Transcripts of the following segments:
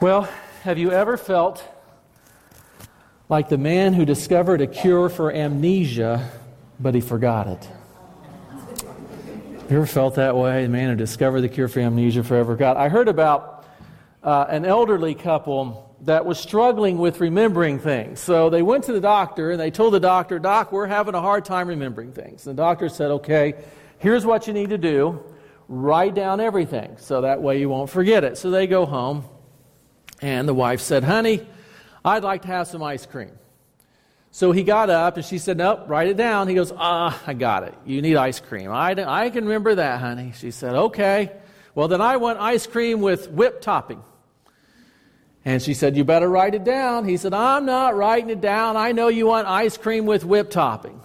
Well, have you ever felt like the man who discovered a cure for amnesia, but he forgot it? You ever felt that way? The man who discovered the cure for amnesia forever forgot. I heard about uh, an elderly couple that was struggling with remembering things. So they went to the doctor and they told the doctor, Doc, we're having a hard time remembering things. And the doctor said, Okay, here's what you need to do write down everything so that way you won't forget it. So they go home and the wife said, Honey, I'd like to have some ice cream. So he got up and she said, Nope, write it down. He goes, Ah, I got it. You need ice cream. I, I can remember that, honey. She said, Okay. Well, then I want ice cream with whipped topping. And she said, You better write it down. He said, I'm not writing it down. I know you want ice cream with whipped topping.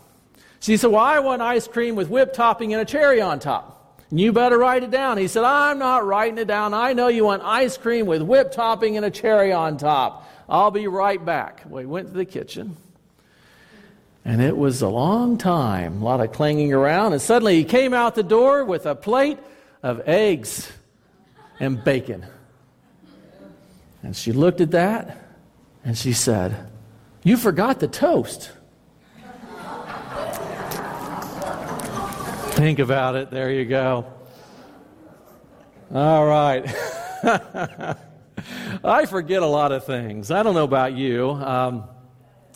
She said, Well, I want ice cream with whipped topping and a cherry on top. You better write it down. He said, I'm not writing it down. I know you want ice cream with whipped topping and a cherry on top. I'll be right back. He went to the kitchen. And it was a long time, a lot of clanging around. And suddenly he came out the door with a plate of eggs and bacon. And she looked at that and she said, You forgot the toast. Think about it. There you go. All right. I forget a lot of things. I don't know about you. Um,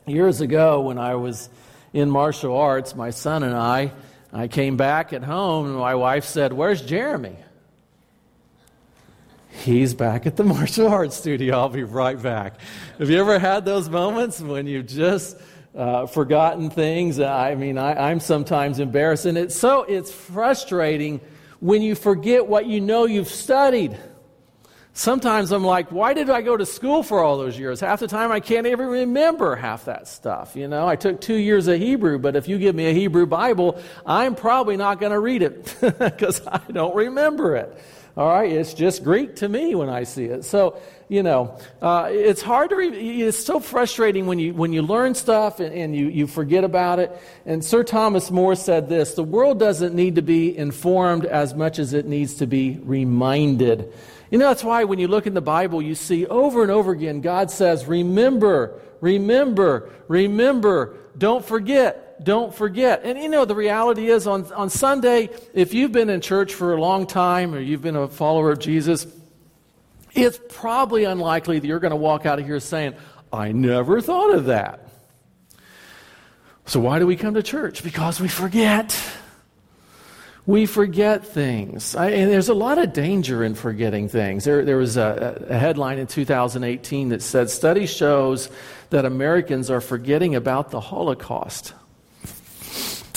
years ago, when I was in martial arts, my son and I, I came back at home, and my wife said, Where's Jeremy? He's back at the martial arts studio. I'll be right back. Have you ever had those moments when you just uh, forgotten things. I mean, I, am sometimes embarrassed, and it's so it's frustrating when you forget what you know you've studied. Sometimes I'm like, why did I go to school for all those years? Half the time I can't even remember half that stuff. You know, I took two years of Hebrew, but if you give me a Hebrew Bible, I'm probably not going to read it because I don't remember it. All right, it's just Greek to me when I see it. So, you know, uh, it's hard to, re- it's so frustrating when you, when you learn stuff and, and you, you forget about it. And Sir Thomas More said this the world doesn't need to be informed as much as it needs to be reminded. You know, that's why when you look in the Bible, you see over and over again, God says, Remember, remember, remember, don't forget don't forget. And you know, the reality is on, on Sunday, if you've been in church for a long time or you've been a follower of Jesus, it's probably unlikely that you're going to walk out of here saying, I never thought of that. So, why do we come to church? Because we forget. We forget things. I, and there's a lot of danger in forgetting things. There, there was a, a headline in 2018 that said Study shows that Americans are forgetting about the Holocaust.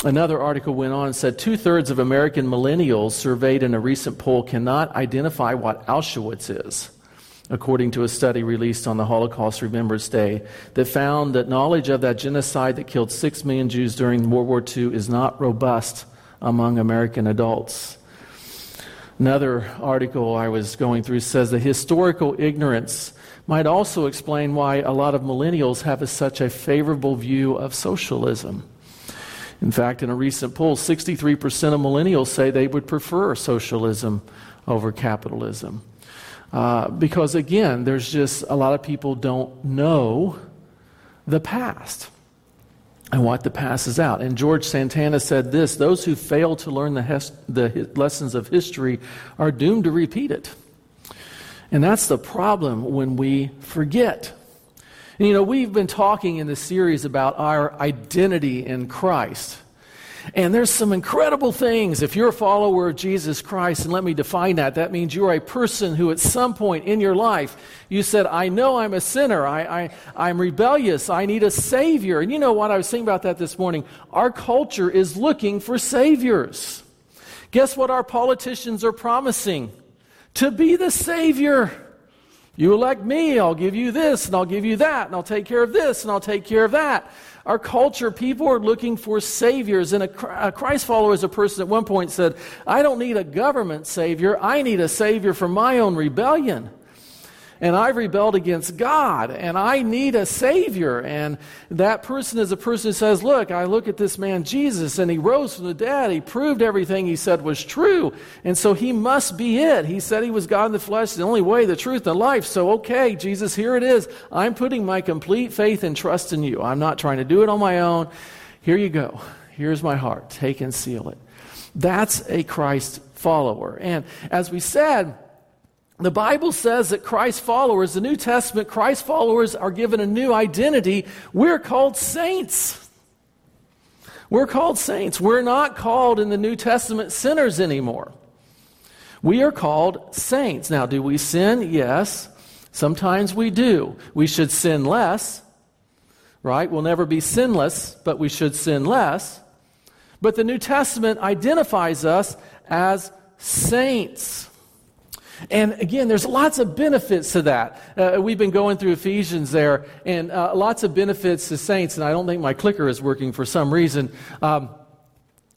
Another article went on and said two thirds of American millennials surveyed in a recent poll cannot identify what Auschwitz is, according to a study released on the Holocaust Remembrance Day that found that knowledge of that genocide that killed six million Jews during World War II is not robust among American adults. Another article I was going through says that historical ignorance might also explain why a lot of millennials have a, such a favorable view of socialism. In fact, in a recent poll, 63% of millennials say they would prefer socialism over capitalism. Uh, because again, there's just a lot of people don't know the past and what the past is out. And George Santayana said this those who fail to learn the, hes- the lessons of history are doomed to repeat it. And that's the problem when we forget. And, you know, we've been talking in this series about our identity in Christ. And there's some incredible things. If you're a follower of Jesus Christ, and let me define that, that means you're a person who at some point in your life, you said, I know I'm a sinner. I, I, I'm rebellious. I need a Savior. And you know what? I was thinking about that this morning. Our culture is looking for Saviors. Guess what our politicians are promising? To be the Savior. You elect me, I'll give you this, and I'll give you that, and I'll take care of this, and I'll take care of that. Our culture, people are looking for saviors. And a, a Christ follower is a person at one point said, I don't need a government savior, I need a savior for my own rebellion. And I've rebelled against God, and I need a Savior. And that person is a person who says, Look, I look at this man, Jesus, and he rose from the dead. He proved everything he said was true. And so he must be it. He said he was God in the flesh, the only way, the truth, and life. So, okay, Jesus, here it is. I'm putting my complete faith and trust in you. I'm not trying to do it on my own. Here you go. Here's my heart. Take and seal it. That's a Christ follower. And as we said, the Bible says that Christ followers, the New Testament, Christ followers are given a new identity. We're called saints. We're called saints. We're not called in the New Testament sinners anymore. We are called saints. Now, do we sin? Yes. Sometimes we do. We should sin less, right? We'll never be sinless, but we should sin less. But the New Testament identifies us as saints. And again, there's lots of benefits to that. Uh, we've been going through Ephesians there, and uh, lots of benefits to saints. And I don't think my clicker is working for some reason. Um,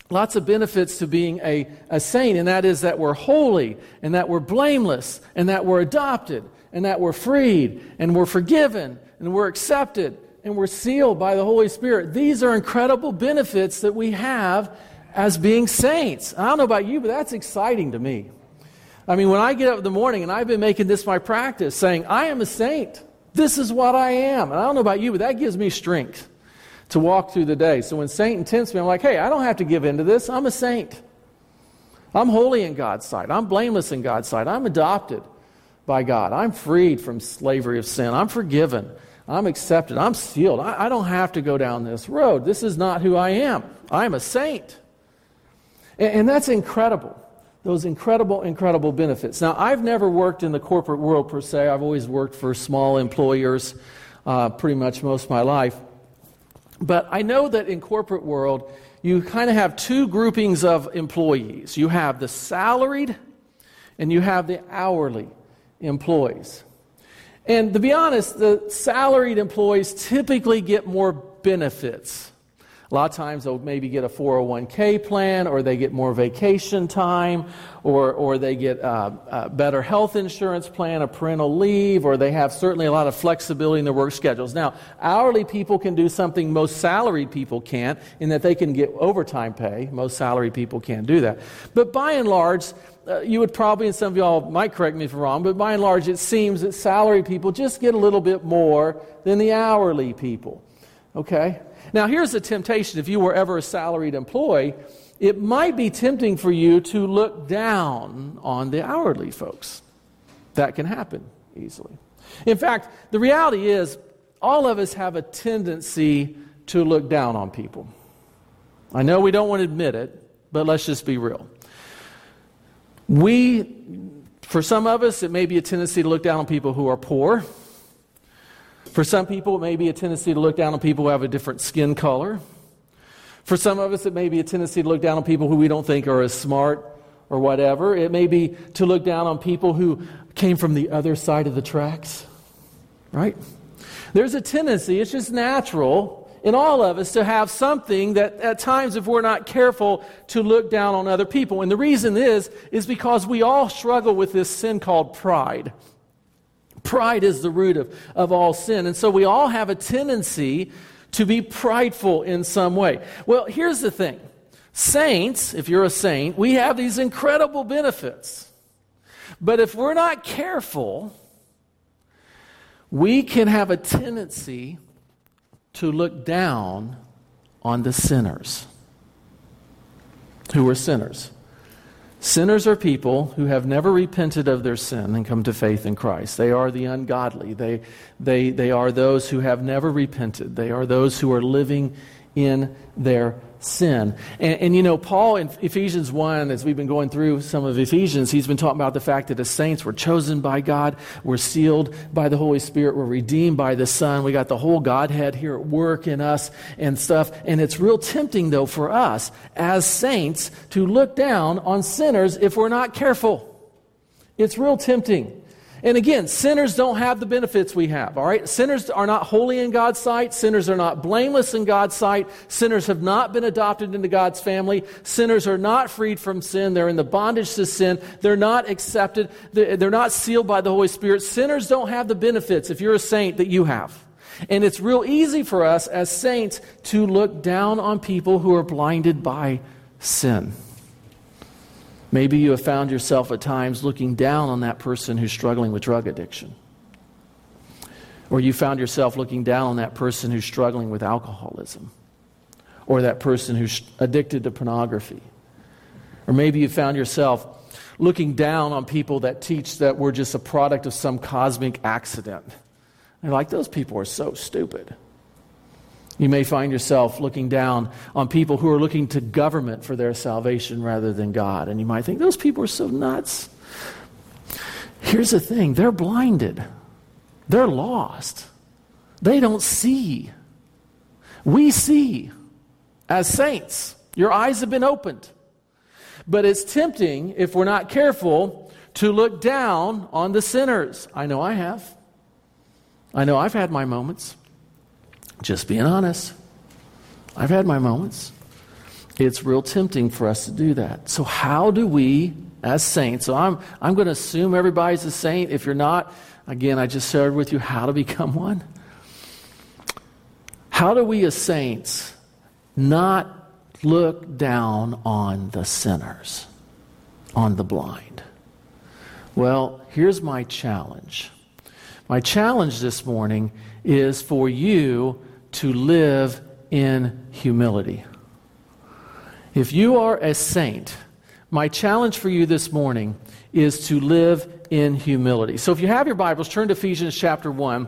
lots of benefits to being a, a saint, and that is that we're holy, and that we're blameless, and that we're adopted, and that we're freed, and we're forgiven, and we're accepted, and we're sealed by the Holy Spirit. These are incredible benefits that we have as being saints. I don't know about you, but that's exciting to me. I mean, when I get up in the morning, and I've been making this my practice, saying, I am a saint. This is what I am. And I don't know about you, but that gives me strength to walk through the day. So when Satan tempts me, I'm like, hey, I don't have to give in to this. I'm a saint. I'm holy in God's sight. I'm blameless in God's sight. I'm adopted by God. I'm freed from slavery of sin. I'm forgiven. I'm accepted. I'm sealed. I, I, don't have to go down this road. This is not who I am. I'm a saint. And, and that's incredible. Those incredible, incredible benefits. Now, I've never worked in the corporate world per se. I've always worked for small employers uh, pretty much most of my life. But I know that in corporate world, you kind of have two groupings of employees. You have the salaried and you have the hourly employees. And to be honest, the salaried employees typically get more benefits. A lot of times they'll maybe get a 401k plan, or they get more vacation time, or, or they get a, a better health insurance plan, a parental leave, or they have certainly a lot of flexibility in their work schedules. Now, hourly people can do something most salaried people can't, in that they can get overtime pay. Most salaried people can't do that. But by and large, uh, you would probably, and some of y'all might correct me if I'm wrong, but by and large, it seems that salary people just get a little bit more than the hourly people. Okay? Now, here's a temptation if you were ever a salaried employee, it might be tempting for you to look down on the hourly folks. That can happen easily. In fact, the reality is, all of us have a tendency to look down on people. I know we don't want to admit it, but let's just be real. We, for some of us, it may be a tendency to look down on people who are poor. For some people, it may be a tendency to look down on people who have a different skin color. For some of us, it may be a tendency to look down on people who we don't think are as smart or whatever. It may be to look down on people who came from the other side of the tracks, right? There's a tendency, it's just natural in all of us to have something that at times, if we're not careful, to look down on other people. And the reason is, is because we all struggle with this sin called pride. Pride is the root of, of all sin. And so we all have a tendency to be prideful in some way. Well, here's the thing saints, if you're a saint, we have these incredible benefits. But if we're not careful, we can have a tendency to look down on the sinners who are sinners. Sinners are people who have never repented of their sin and come to faith in Christ. They are the ungodly. They, they, they are those who have never repented. They are those who are living in their sin. And, and, you know, Paul in Ephesians 1, as we've been going through some of Ephesians, he's been talking about the fact that the saints were chosen by God, we're sealed by the Holy Spirit, we're redeemed by the Son. We got the whole Godhead here at work in us and stuff. And it's real tempting, though, for us as saints to look down on sinners if we're not careful. It's real tempting. And again, sinners don't have the benefits we have, all right? Sinners are not holy in God's sight. Sinners are not blameless in God's sight. Sinners have not been adopted into God's family. Sinners are not freed from sin. They're in the bondage to sin. They're not accepted. They're not sealed by the Holy Spirit. Sinners don't have the benefits, if you're a saint, that you have. And it's real easy for us as saints to look down on people who are blinded by sin. Maybe you have found yourself at times looking down on that person who's struggling with drug addiction. Or you found yourself looking down on that person who's struggling with alcoholism. Or that person who's addicted to pornography. Or maybe you found yourself looking down on people that teach that we're just a product of some cosmic accident. And like, those people are so stupid. You may find yourself looking down on people who are looking to government for their salvation rather than God. And you might think, those people are so nuts. Here's the thing they're blinded, they're lost, they don't see. We see as saints. Your eyes have been opened. But it's tempting, if we're not careful, to look down on the sinners. I know I have. I know I've had my moments. Just being honest. I've had my moments. It's real tempting for us to do that. So, how do we, as saints, so I'm, I'm going to assume everybody's a saint. If you're not, again, I just shared with you how to become one. How do we, as saints, not look down on the sinners, on the blind? Well, here's my challenge. My challenge this morning is for you to live in humility. If you are a saint, my challenge for you this morning is to live in humility. So if you have your Bibles, turn to Ephesians chapter 1.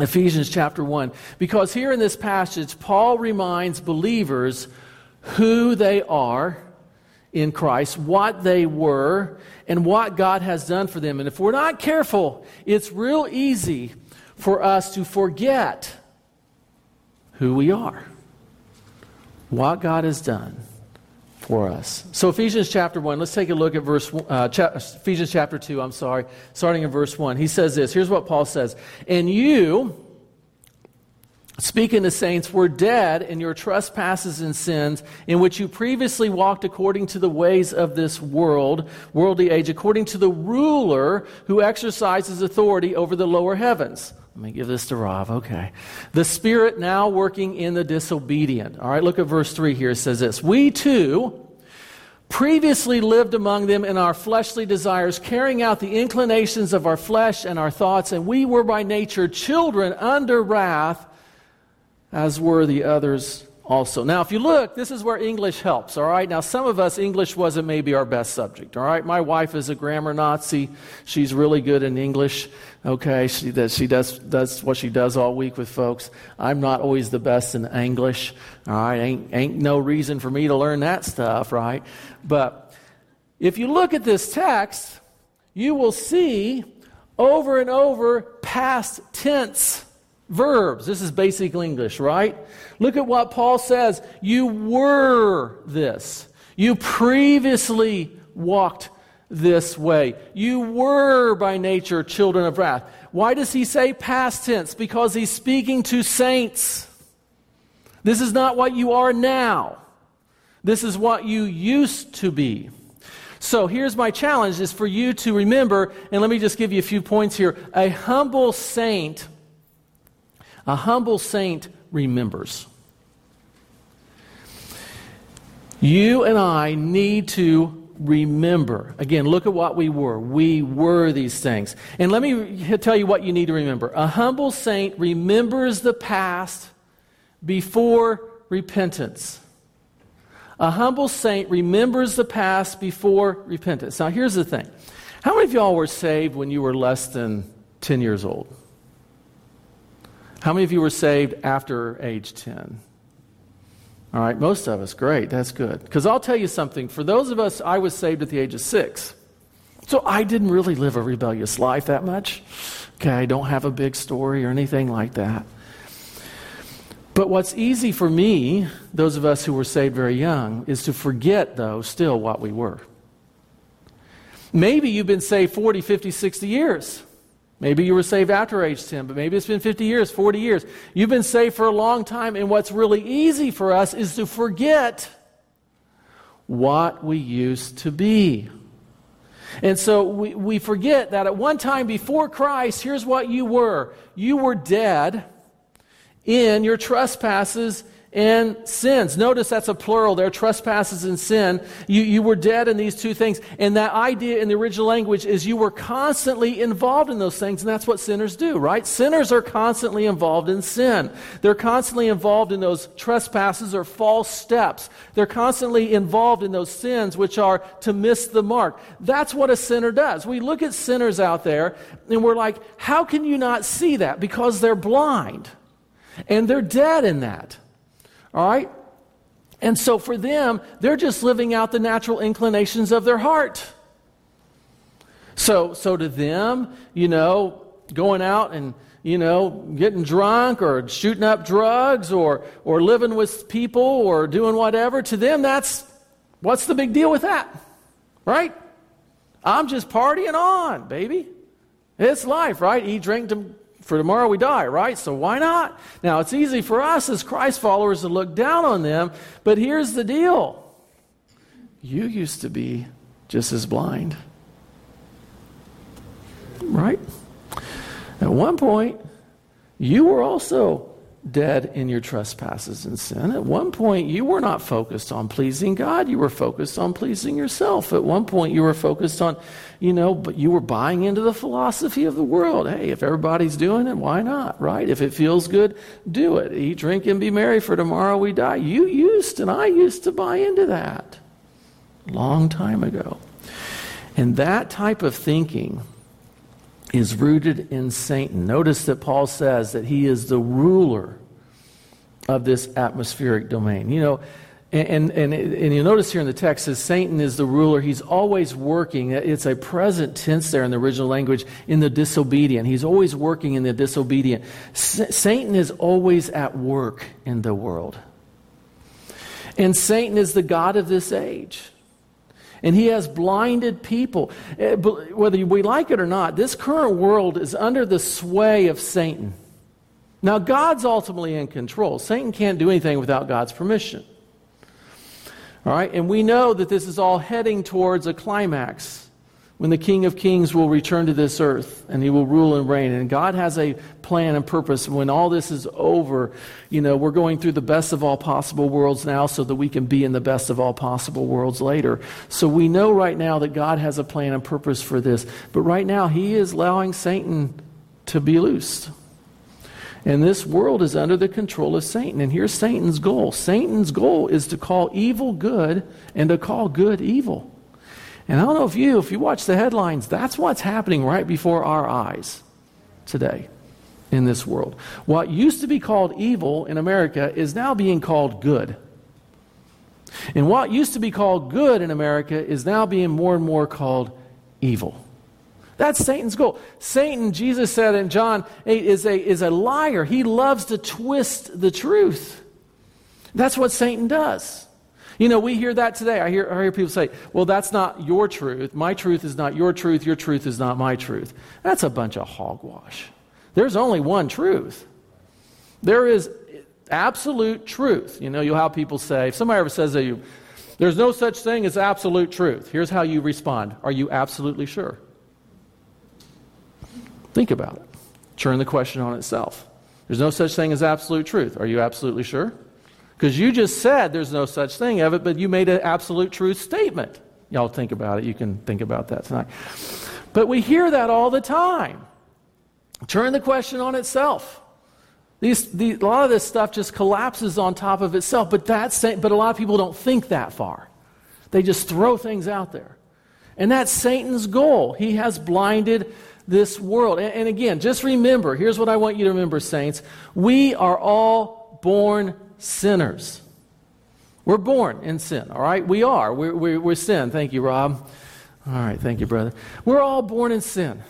Ephesians chapter 1. Because here in this passage, Paul reminds believers who they are in Christ, what they were, and what God has done for them. And if we're not careful, it's real easy for us to forget who we are, what God has done for us. So, Ephesians chapter 1, let's take a look at verse, uh, cha- Ephesians chapter 2, I'm sorry, starting in verse 1. He says this here's what Paul says And you, speaking to saints, were dead in your trespasses and sins, in which you previously walked according to the ways of this world, worldly age, according to the ruler who exercises authority over the lower heavens let me give this to Rob. Okay. The Spirit now working in the disobedient. All right, look at verse 3 here. It says this We too previously lived among them in our fleshly desires, carrying out the inclinations of our flesh and our thoughts, and we were by nature children under wrath, as were the others also. Now, if you look, this is where English helps, all right? Now, some of us, English wasn't maybe our best subject, all right? My wife is a grammar Nazi. She's really good in English, okay? She does, she does, does what she does all week with folks. I'm not always the best in English, all right? Ain't, ain't no reason for me to learn that stuff, right? But if you look at this text, you will see over and over past tense verbs. This is basic English, right? Look at what Paul says. You were this. You previously walked this way. You were by nature children of wrath. Why does he say past tense? Because he's speaking to saints. This is not what you are now. This is what you used to be. So here's my challenge is for you to remember, and let me just give you a few points here. A humble saint, a humble saint remembers. You and I need to remember. Again, look at what we were. We were these things. And let me tell you what you need to remember. A humble saint remembers the past before repentance. A humble saint remembers the past before repentance. Now, here's the thing. How many of y'all were saved when you were less than 10 years old? How many of you were saved after age 10? All right, most of us. Great, that's good. Because I'll tell you something. For those of us, I was saved at the age of six. So I didn't really live a rebellious life that much. Okay, I don't have a big story or anything like that. But what's easy for me, those of us who were saved very young, is to forget, though, still what we were. Maybe you've been saved 40, 50, 60 years. Maybe you were saved after age 10, but maybe it's been 50 years, 40 years. You've been saved for a long time, and what's really easy for us is to forget what we used to be. And so we, we forget that at one time before Christ, here's what you were you were dead in your trespasses and sins. Notice that's a plural there, trespasses and sin. You, you were dead in these two things. And that idea in the original language is you were constantly involved in those things, and that's what sinners do, right? Sinners are constantly involved in sin. They're constantly involved in those trespasses or false steps. They're constantly involved in those sins which are to miss the mark. That's what a sinner does. We look at sinners out there and we're like, how can you not see that? Because they're blind. And they're dead in that. All right? And so for them, they're just living out the natural inclinations of their heart. So, so to them, you know, going out and, you know, getting drunk or shooting up drugs or, or living with people or doing whatever, to them, that's what's the big deal with that? Right? I'm just partying on, baby. It's life, right? Eat, drink, for tomorrow we die, right? So why not? Now, it's easy for us as Christ followers to look down on them, but here's the deal you used to be just as blind, right? At one point, you were also dead in your trespasses and sin. At one point, you were not focused on pleasing God. You were focused on pleasing yourself. At one point, you were focused on, you know, but you were buying into the philosophy of the world. Hey, if everybody's doing it, why not, right? If it feels good, do it. Eat, drink, and be merry, for tomorrow we die. You used, and I used to buy into that long time ago. And that type of thinking is rooted in Satan. Notice that Paul says that he is the ruler of this atmospheric domain. You know, and, and, and you notice here in the text says Satan is the ruler. He's always working. It's a present tense there in the original language in the disobedient. He's always working in the disobedient. S- Satan is always at work in the world. And Satan is the God of this age. And he has blinded people. Eh, whether we like it or not, this current world is under the sway of Satan. Now, God's ultimately in control. Satan can't do anything without God's permission. All right? And we know that this is all heading towards a climax when the King of Kings will return to this earth and he will rule and reign. And God has a plan and purpose. When all this is over, you know, we're going through the best of all possible worlds now so that we can be in the best of all possible worlds later. So we know right now that God has a plan and purpose for this. But right now, he is allowing Satan to be loosed. And this world is under the control of Satan. And here's Satan's goal Satan's goal is to call evil good and to call good evil. And I don't know if you, if you watch the headlines, that's what's happening right before our eyes today in this world. What used to be called evil in America is now being called good. And what used to be called good in America is now being more and more called evil. That's Satan's goal. Satan, Jesus said in John 8, is a, is a liar. He loves to twist the truth. That's what Satan does. You know, we hear that today. I hear, I hear people say, well, that's not your truth. My truth is not your truth. Your truth is not my truth. That's a bunch of hogwash. There's only one truth. There is absolute truth. You know, you'll have people say, if somebody ever says to you, there's no such thing as absolute truth, here's how you respond Are you absolutely sure? Think about it. Turn the question on itself. There's no such thing as absolute truth. Are you absolutely sure? Because you just said there's no such thing of it, but you made an absolute truth statement. Y'all think about it. You can think about that tonight. But we hear that all the time. Turn the question on itself. These, the, a lot of this stuff just collapses on top of itself, but, that's, but a lot of people don't think that far. They just throw things out there. And that's Satan's goal. He has blinded this world. And, and again, just remember here's what I want you to remember, saints. We are all born sinners. We're born in sin, all right? We are. We're, we're, we're sin. Thank you, Rob. All right, thank you, brother. We're all born in sin.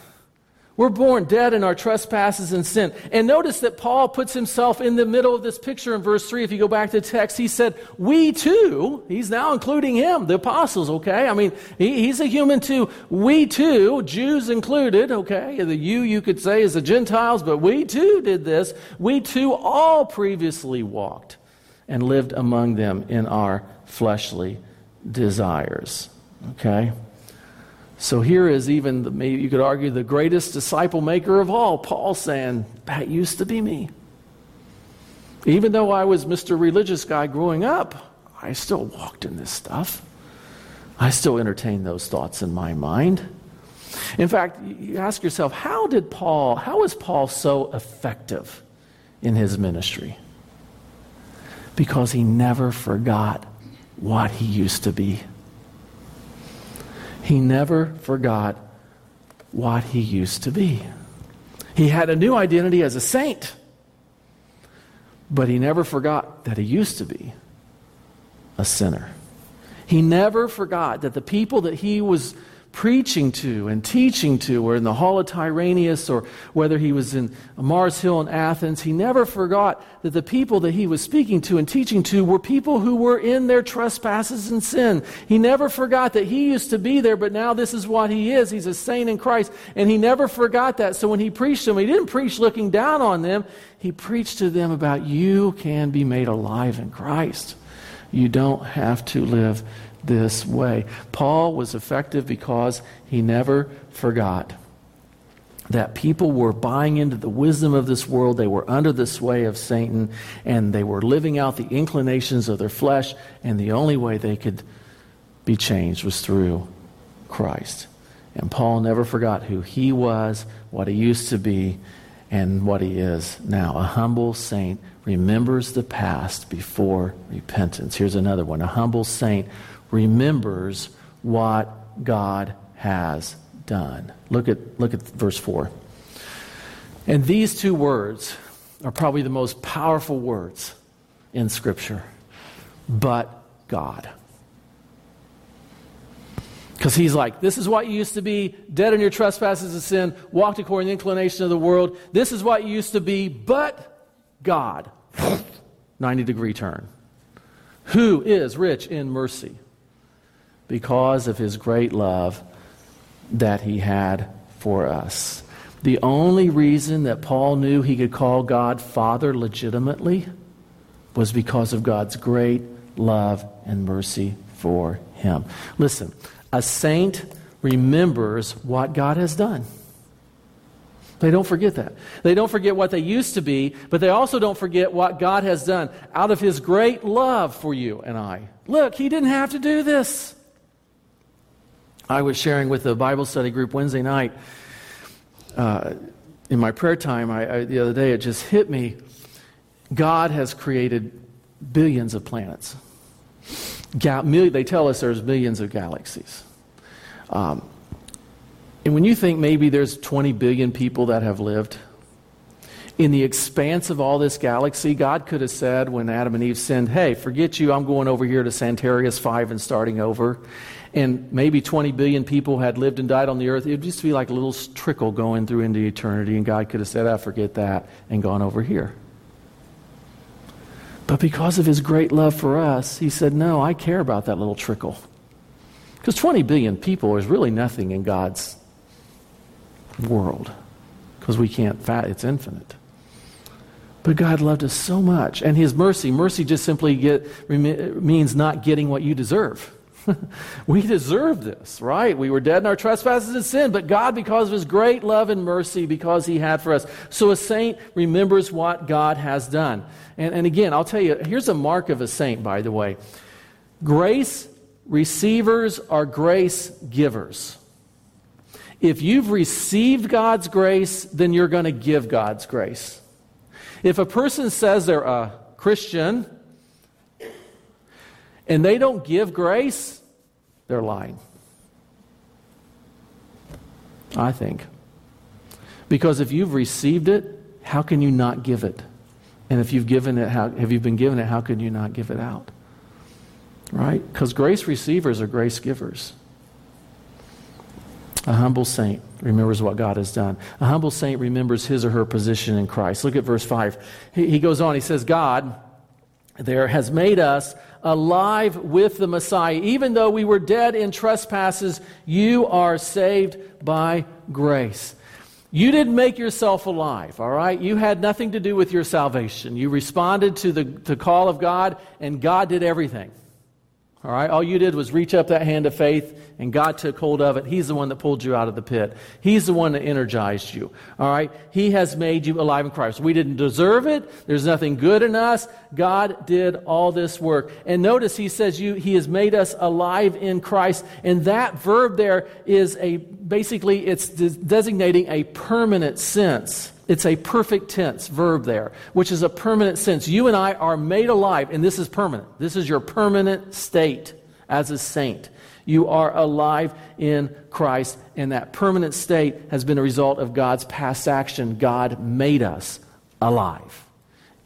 We're born dead in our trespasses and sin. And notice that Paul puts himself in the middle of this picture in verse 3. If you go back to the text, he said, We too, he's now including him, the apostles, okay? I mean, he, he's a human too. We too, Jews included, okay? The you, you could say, is the Gentiles, but we too did this. We too all previously walked and lived among them in our fleshly desires, okay? So here is even, the, maybe you could argue, the greatest disciple maker of all, Paul saying, That used to be me. Even though I was Mr. Religious guy growing up, I still walked in this stuff. I still entertained those thoughts in my mind. In fact, you ask yourself, how did Paul, how was Paul so effective in his ministry? Because he never forgot what he used to be. He never forgot what he used to be. He had a new identity as a saint, but he never forgot that he used to be a sinner. He never forgot that the people that he was preaching to and teaching to, or in the Hall of Tyrannus, or whether he was in Mars Hill in Athens, he never forgot that the people that he was speaking to and teaching to were people who were in their trespasses and sin. He never forgot that he used to be there, but now this is what he is. He's a saint in Christ. And he never forgot that. So when he preached to them, he didn't preach looking down on them. He preached to them about you can be made alive in Christ. You don't have to live this way. Paul was effective because he never forgot that people were buying into the wisdom of this world. They were under the sway of Satan, and they were living out the inclinations of their flesh, and the only way they could be changed was through Christ. And Paul never forgot who he was, what he used to be, and what he is now. A humble saint remembers the past before repentance. Here's another one. A humble saint remembers what God has done. Look at, look at verse 4. And these two words are probably the most powerful words in Scripture. But God. Because he's like, this is what you used to be, dead in your trespasses and sin, walked according to the inclination of the world. This is what you used to be, but God. 90 degree turn. Who is rich in mercy because of his great love that he had for us. The only reason that Paul knew he could call God Father legitimately was because of God's great love and mercy for him. Listen, a saint remembers what God has done. They don't forget that. They don't forget what they used to be, but they also don't forget what God has done out of his great love for you and I. Look, he didn't have to do this. I was sharing with the Bible study group Wednesday night. Uh, in my prayer time, I, I, the other day, it just hit me. God has created billions of planets. Gal- million, they tell us there's billions of galaxies. Um, and when you think maybe there's 20 billion people that have lived, in the expanse of all this galaxy, God could have said when Adam and Eve sinned, Hey, forget you, I'm going over here to Santarius 5 and starting over and maybe 20 billion people had lived and died on the earth, it would just be like a little trickle going through into eternity, and God could have said, I ah, forget that, and gone over here. But because of his great love for us, he said, No, I care about that little trickle. Because 20 billion people is really nothing in God's world. Because we can't, fat, it's infinite. But God loved us so much. And his mercy, mercy just simply get, means not getting what you deserve. we deserve this, right? We were dead in our trespasses and sin, but God, because of his great love and mercy, because he had for us. So a saint remembers what God has done. And, and again, I'll tell you, here's a mark of a saint, by the way. Grace receivers are grace givers. If you've received God's grace, then you're going to give God's grace. If a person says they're a Christian, and they don't give grace, they're lying. I think. Because if you've received it, how can you not give it? And if you've given it, how, have you been given it, how can you not give it out? Right? Because grace receivers are grace givers. A humble saint remembers what God has done. A humble saint remembers his or her position in Christ. Look at verse 5. He, he goes on, he says, God there has made us alive with the Messiah. Even though we were dead in trespasses, you are saved by grace. You didn't make yourself alive, all right? You had nothing to do with your salvation. You responded to the, the call of God, and God did everything. All right? All you did was reach up that hand of faith, and God took hold of it. He's the one that pulled you out of the pit. He's the one that energized you. All right? He has made you alive in Christ. We didn't deserve it. There's nothing good in us. God did all this work. And notice he says you, he has made us alive in Christ. And that verb there is a, basically, it's designating a permanent sense. It's a perfect tense verb there, which is a permanent sense. You and I are made alive, and this is permanent. This is your permanent state as a saint. You are alive in Christ, and that permanent state has been a result of God's past action. God made us alive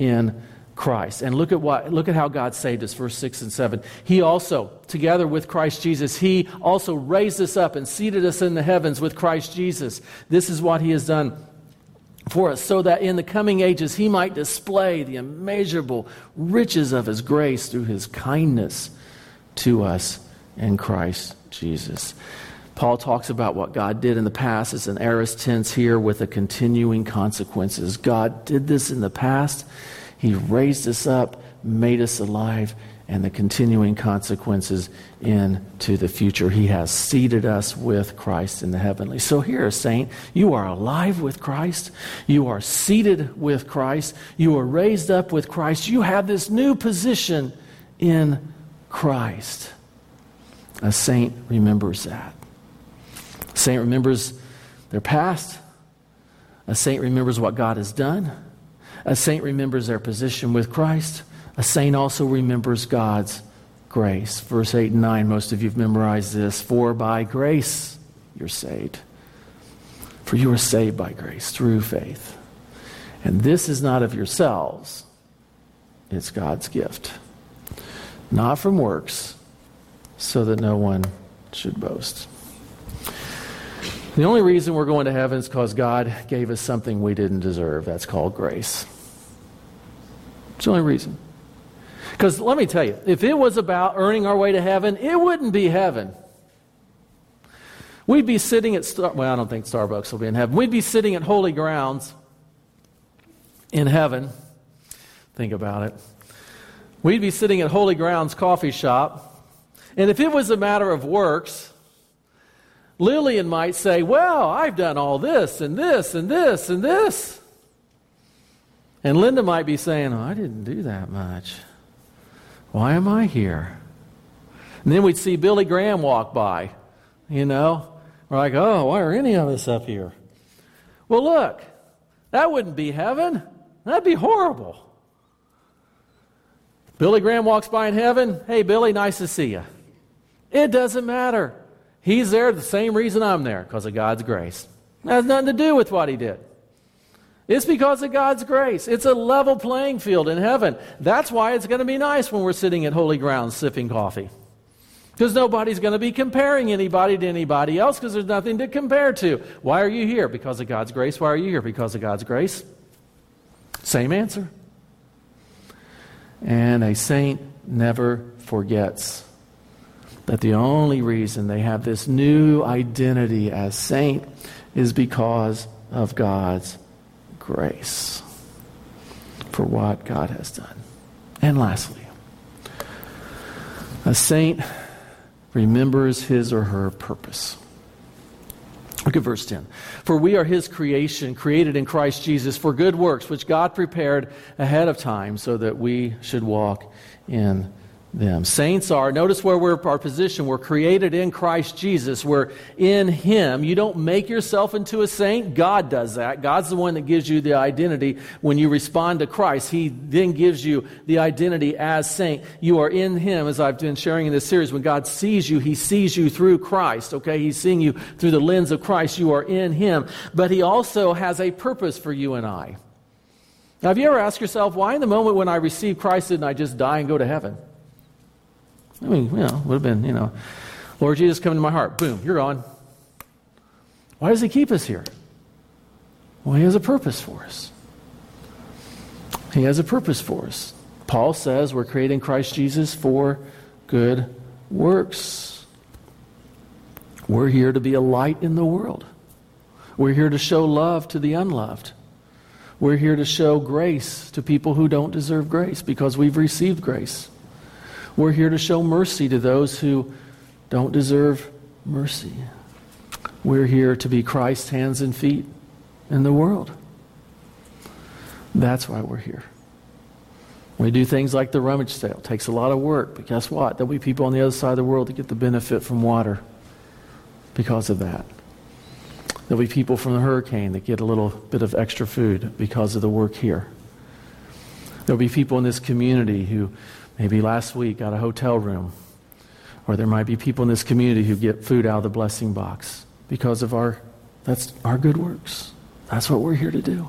in Christ. And look at what look at how God saved us, verse 6 and 7. He also, together with Christ Jesus, he also raised us up and seated us in the heavens with Christ Jesus. This is what he has done for us, so that in the coming ages he might display the immeasurable riches of his grace through his kindness to us in Christ Jesus. Paul talks about what God did in the past as an aorist tense here with the continuing consequences. God did this in the past. He raised us up, made us alive, and the continuing consequences into the future. He has seated us with Christ in the heavenly. So here, a saint, you are alive with Christ. You are seated with Christ. You are raised up with Christ. You have this new position in Christ. A saint remembers that. A saint remembers their past. A saint remembers what God has done. A saint remembers their position with Christ. A saint also remembers God's grace. Verse 8 and 9, most of you have memorized this. For by grace you're saved. For you are saved by grace through faith. And this is not of yourselves, it's God's gift. Not from works, so that no one should boast. The only reason we're going to heaven is because God gave us something we didn't deserve. That's called grace. It's the only reason. Because let me tell you, if it was about earning our way to heaven, it wouldn't be heaven. We'd be sitting at, Star- well, I don't think Starbucks will be in heaven. We'd be sitting at holy grounds in heaven. Think about it. We'd be sitting at Holy Grounds coffee shop. And if it was a matter of works, Lillian might say, Well, I've done all this and this and this and this. And Linda might be saying, oh, I didn't do that much. Why am I here? And then we'd see Billy Graham walk by, you know. We're like, oh, why are any of us up here? Well, look, that wouldn't be heaven. That'd be horrible. Billy Graham walks by in heaven. Hey, Billy, nice to see you. It doesn't matter. He's there the same reason I'm there, because of God's grace. It has nothing to do with what he did. It's because of God's grace. It's a level playing field in heaven. That's why it's going to be nice when we're sitting at holy ground sipping coffee. Because nobody's going to be comparing anybody to anybody else because there's nothing to compare to. Why are you here? Because of God's grace. Why are you here? Because of God's grace. Same answer. And a saint never forgets that the only reason they have this new identity as saint is because of God's grace for what God has done. And lastly, a saint remembers his or her purpose. Look at verse 10. For we are his creation, created in Christ Jesus for good works, which God prepared ahead of time so that we should walk in them. Saints are, notice where we're our position. We're created in Christ Jesus. We're in Him. You don't make yourself into a saint. God does that. God's the one that gives you the identity when you respond to Christ. He then gives you the identity as saint. You are in Him, as I've been sharing in this series. When God sees you, He sees you through Christ. Okay? He's seeing you through the lens of Christ. You are in Him. But He also has a purpose for you and I. Now, have you ever asked yourself, why in the moment when I received Christ didn't I just die and go to heaven? I mean, you know, would have been, you know, Lord Jesus, come into my heart. Boom, you're gone. Why does He keep us here? Well, He has a purpose for us. He has a purpose for us. Paul says we're creating Christ Jesus for good works. We're here to be a light in the world. We're here to show love to the unloved. We're here to show grace to people who don't deserve grace because we've received grace. We're here to show mercy to those who don't deserve mercy. We're here to be Christ's hands and feet in the world. That's why we're here. We do things like the rummage sale. It takes a lot of work, but guess what? There'll be people on the other side of the world that get the benefit from water because of that. There'll be people from the hurricane that get a little bit of extra food because of the work here. There'll be people in this community who maybe last week got a hotel room. Or there might be people in this community who get food out of the blessing box because of our that's our good works. That's what we're here to do.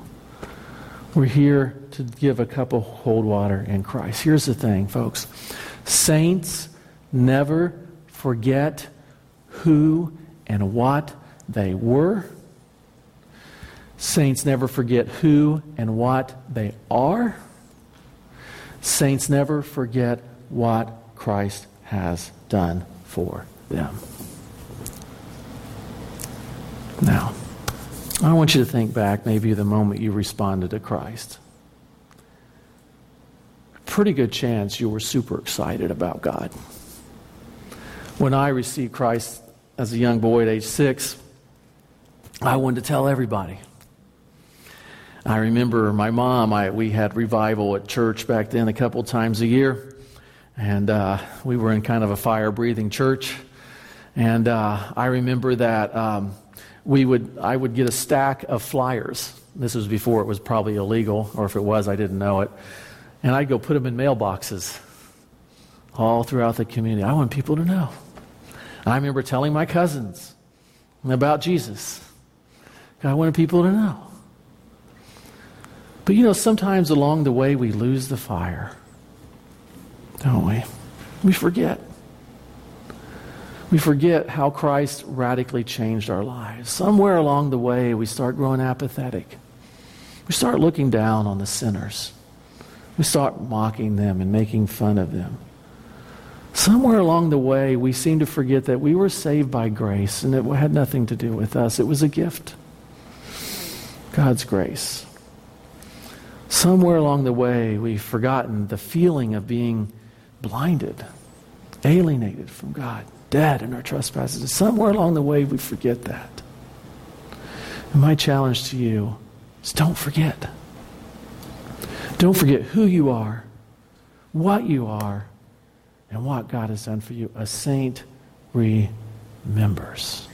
We're here to give a cup of cold water in Christ. Here's the thing, folks. Saints never forget who and what they were. Saints never forget who and what they are. Saints never forget what Christ has done for them. Now, I want you to think back maybe the moment you responded to Christ. Pretty good chance you were super excited about God. When I received Christ as a young boy at age six, I wanted to tell everybody. I remember my mom, I, we had revival at church back then a couple times a year. And uh, we were in kind of a fire breathing church. And uh, I remember that um, we would, I would get a stack of flyers. This was before it was probably illegal, or if it was, I didn't know it. And I'd go put them in mailboxes all throughout the community. I want people to know. I remember telling my cousins about Jesus. I wanted people to know. But you know, sometimes along the way we lose the fire, don't we? We forget. We forget how Christ radically changed our lives. Somewhere along the way, we start growing apathetic. We start looking down on the sinners. We start mocking them and making fun of them. Somewhere along the way, we seem to forget that we were saved by grace and it had nothing to do with us. It was a gift. God's grace. Somewhere along the way, we've forgotten the feeling of being blinded, alienated from God, dead in our trespasses. Somewhere along the way, we forget that. And my challenge to you is don't forget. Don't forget who you are, what you are, and what God has done for you. A saint remembers.